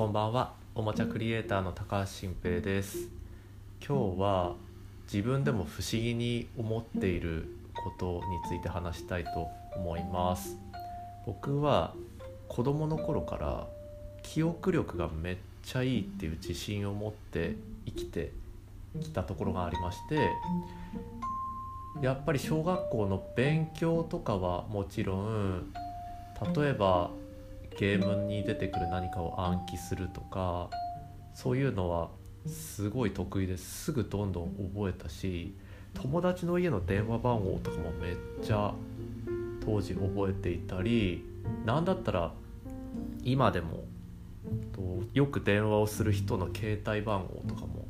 こんばんは。おもちゃクリエイターの高橋新平です。今日は自分でも不思議に思っていることについて話したいと思います。僕は子供の頃から記憶力がめっちゃいいっていう自信を持って生きてきたところがありましてやっぱり小学校の勉強とかはもちろん例えばゲームに出てくる何かを暗記するとかそういうのはすごい得意ですすぐどんどん覚えたし友達の家の電話番号とかもめっちゃ当時覚えていたり何だったら今でもよく電話をする人の携帯番号とかも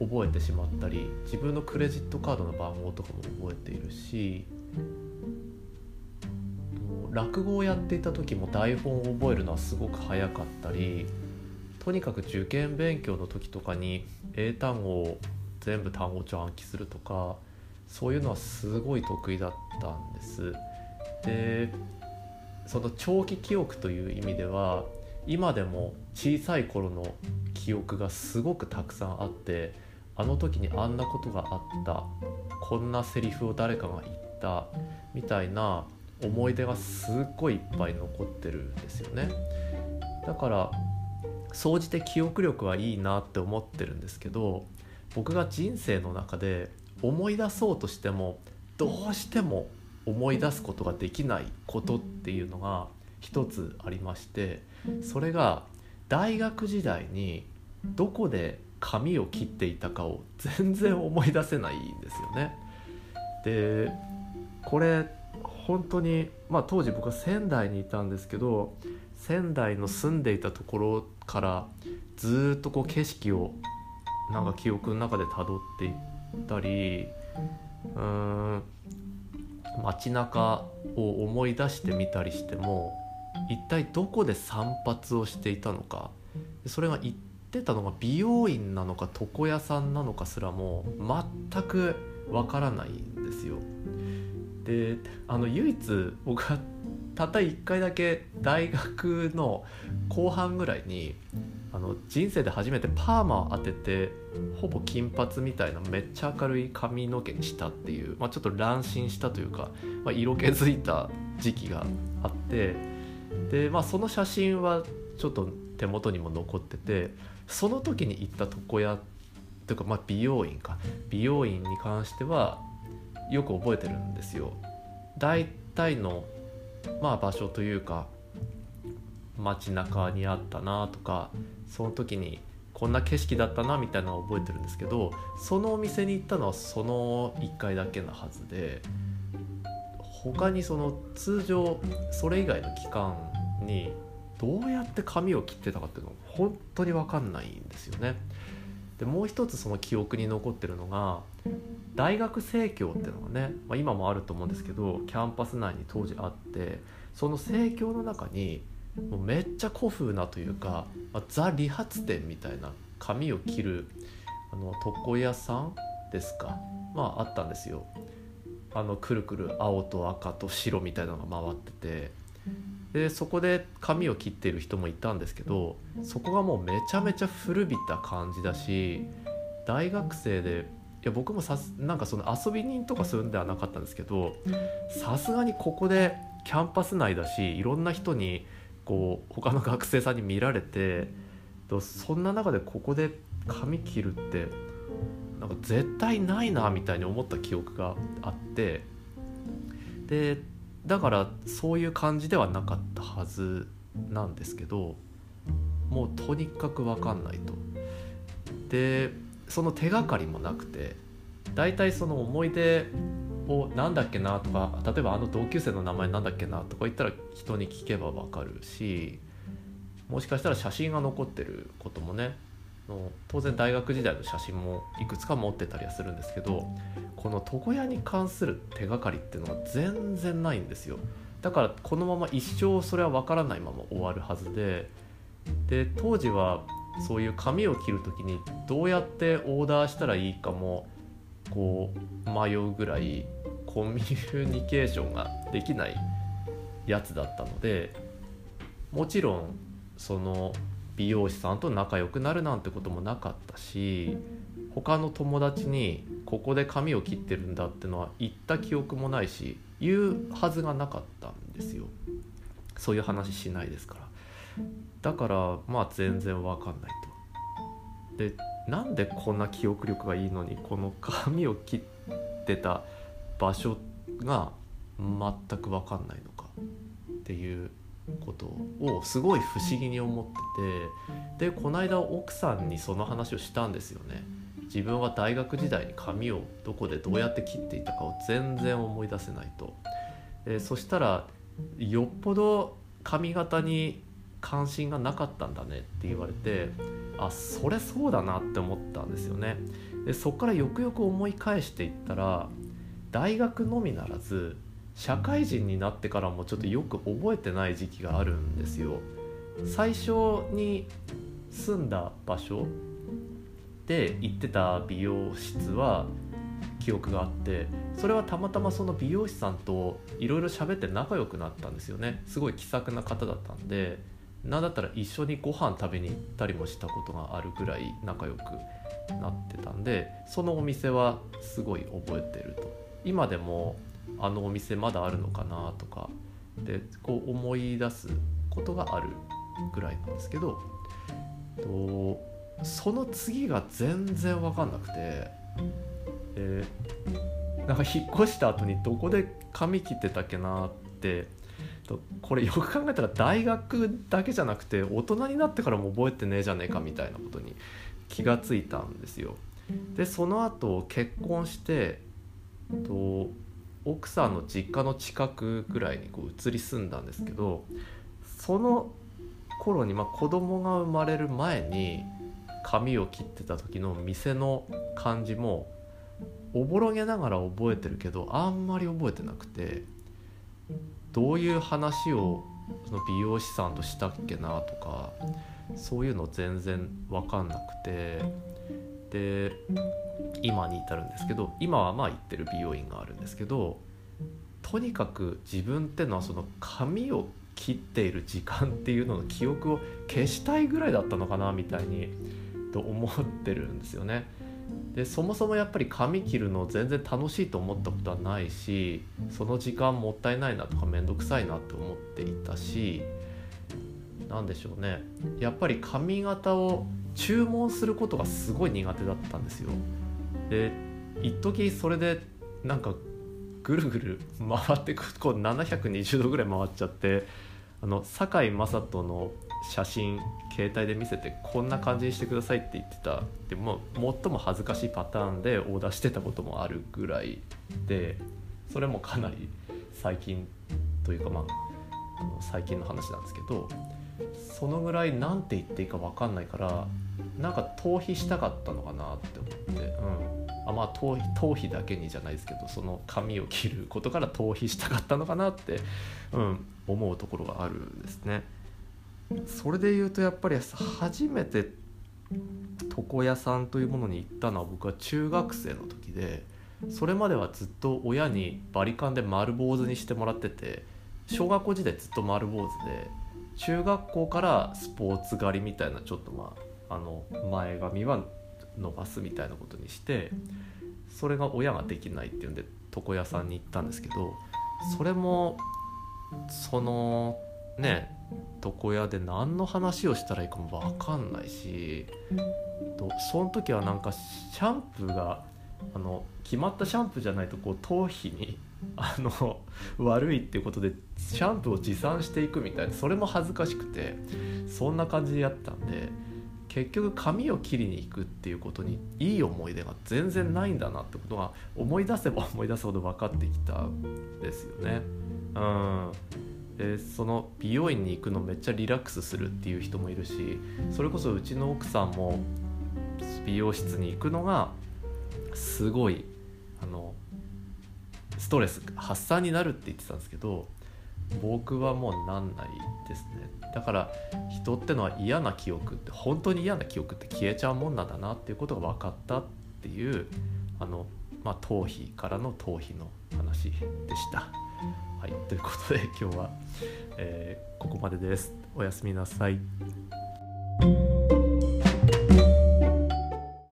覚えてしまったり自分のクレジットカードの番号とかも覚えているし落語をやっていた時も台本を覚えるのはすごく早かったりとにかく受験勉強の時とかに英単語を全部単語帳暗記するとかそういうのはすごい得意だったんです。でその長期記憶という意味では今でも小さい頃の記憶がすごくたくさんあってあの時にあんなことがあったこんなセリフを誰かが言ったみたいな思い出がすっごいいっぱい残ってるんですよねだから総じて記憶力はいいなって思ってるんですけど僕が人生の中で思い出そうとしてもどうしても思い出すことができないことっていうのが一つありましてそれが大学時代にどこで髪を切っていたかを全然思い出せないんですよね。でこれ本当にまあ当時僕は仙台にいたんですけど仙台の住んでいたところからずっとこう景色をなんか記憶の中でたどっていったりうーん街中を思い出してみたりしても一体どこで散髪をしていたのかそれが行ってたのが美容院なのか床屋さんなのかすらも全くわからないんですよ。であの唯一僕はたった1回だけ大学の後半ぐらいにあの人生で初めてパーマを当ててほぼ金髪みたいなめっちゃ明るい髪の毛にしたっていう、まあ、ちょっと乱心したというか、まあ、色気づいた時期があってで、まあ、その写真はちょっと手元にも残っててその時に行った床屋というか、まあ、美容院か。美容院に関してはよく覚えてるんですよ。大体の、まあ、場所というか街中にあったなとかその時にこんな景色だったなみたいなのを覚えてるんですけどそのお店に行ったのはその1回だけなはずで他にその通常それ以外の期間にどうやって髪を切ってたかっていうのは本当に分かんないんですよね。でもう一つその記憶に残ってるのが大学生協っていうのがね、まあ、今もあると思うんですけどキャンパス内に当時あってその生協の中にもうめっちゃ古風なというか、まあ、ザ理髪店みたいな髪を切るあの床屋さんですかまああったんですよ。あのくるくる青と赤と白みたいなのが回ってて。でそこで髪を切ってる人もいたんですけどそこがもうめちゃめちゃ古びた感じだし大学生でや僕もさなんかその遊び人とかするんではなかったんですけどさすがにここでキャンパス内だしいろんな人にこう他の学生さんに見られてそんな中でここで髪切るってなんか絶対ないなみたいに思った記憶があってでだからそういう感じではなかったはずなんですけどもうとにかく分かんないと。でその手がかりもなくて大体その思い出を何だっけなとか例えばあの同級生の名前なんだっけなとか言ったら人に聞けば分かるしもしかしたら写真が残ってることもねの当然大学時代の写真もいくつか持ってたりはするんですけどこの床屋に関する手がかりっていうのは全然ないんですよ。だからこのまま一生それは分からないまま終わるはずでで当時はそういう髪を切る時にどうやってオーダーしたらいいかもこう迷うぐらいコミュニケーションができないやつだったのでもちろんその美容師さんと仲良くなるなんてこともなかったし他の友達にここで髪を切ってるんだってのは言った記憶もないし言うはずがなかったんですよ。そういう話しないですから。だからまあ全然わかんないと。でなんでこんな記憶力がいいのにこの髪を切ってた場所が全く分かんないのかっていうことをすごい不思議に思ってて。でこの間奥さんにその話をしたんですよね。自分は大学時代に髪をどこでどうやって切っていたかを全然思い出せないと、えそしたらよっぽど髪型に関心がなかったんだねって言われてあそれそうだなって思ったんですよね。でそこからよくよく思い返していったら大学のみならず社会人になってからもちょっとよく覚えてない時期があるんですよ。最初に住んだ場所で行ってた美容室は記憶があってそれはたまたまその美容師さんといろいろ喋って仲良くなったんですよね。すごい気さくな方だったんで何だったら一緒にご飯食べに行ったりもしたことがあるぐらい仲良くなってたんでそのお店はすごい覚えてると。今でもあのお店まだあるのかなとか。でこう思い出すことがあるぐらいなんですけどとその次が全然分かんなくて、え、なんか引っ越した後にどこで髪切ってたっけなってこれよく考えたら大学だけじゃなくて大人になってからも覚えてねえじゃねえかみたいなことに気がついたんですよ。でその後結婚してと奥さんの実家の近くぐらいにこう移り住んだんですけどその頃に、まあ、子供が生まれる前に髪を切ってた時の店の感じもおぼろげながら覚えてるけどあんまり覚えてなくてどういう話をその美容師さんとしたっけなとかそういうの全然分かんなくてで今に至るんですけど今はまあ行ってる美容院があるんですけどとにかく自分ってのはその髪を切っている時間っていうのの記憶を消したいぐらいだったのかなみたいにと思ってるんですよね。でそもそもやっぱり髪切るの全然楽しいと思ったことはないしその時間もったいないなとか面倒くさいなって思っていたし何でしょうねやっぱり髪型を注文することがすごい苦手だったんですよ。で一時それでなんかぐるぐる回ってこう720度ぐらい回っちゃってあの堺雅人の写真携帯で見せてこんな感じにしてくださいって言ってたでも最も恥ずかしいパターンでオーダーしてたこともあるぐらいでそれもかなり最近というかまあ最近の話なんですけどそのぐらい何て言っていいか分かんないからなんか逃避したかったのかなって思って、うん、あまあ逃避逃避だけにじゃないですけどその髪を切ることから逃避したかったのかなって、うん、思うところがあるんですね。それで言うとやっぱり初めて床屋さんというものに行ったのは僕は中学生の時でそれまではずっと親にバリカンで丸坊主にしてもらってて小学校時代ずっと丸坊主で中学校からスポーツ狩りみたいなちょっとまああの前髪は伸ばすみたいなことにしてそれが親ができないっていうんで床屋さんに行ったんですけどそれもそのね床屋で何の話をしたらいいかも分かんないしその時はなんかシャンプーがあの決まったシャンプーじゃないとこう頭皮に あの悪いっていうことでシャンプーを持参していくみたいなそれも恥ずかしくてそんな感じでやったんで結局髪を切りに行くっていうことにいい思い出が全然ないんだなってことが思い出せば思い出すほど分かってきたんですよね。うんでその美容院に行くのめっちゃリラックスするっていう人もいるしそれこそうちの奥さんも美容室に行くのがすごいあのストレス発散になるって言ってたんですけど僕はもうなんないですねだから人ってのは嫌な記憶って本当に嫌な記憶って消えちゃうもんなんだなっていうことが分かったっていうあの、まあ、頭皮からの頭皮の話でした。はい、ということで今日は、えー、ここまでです。おやすみなさい。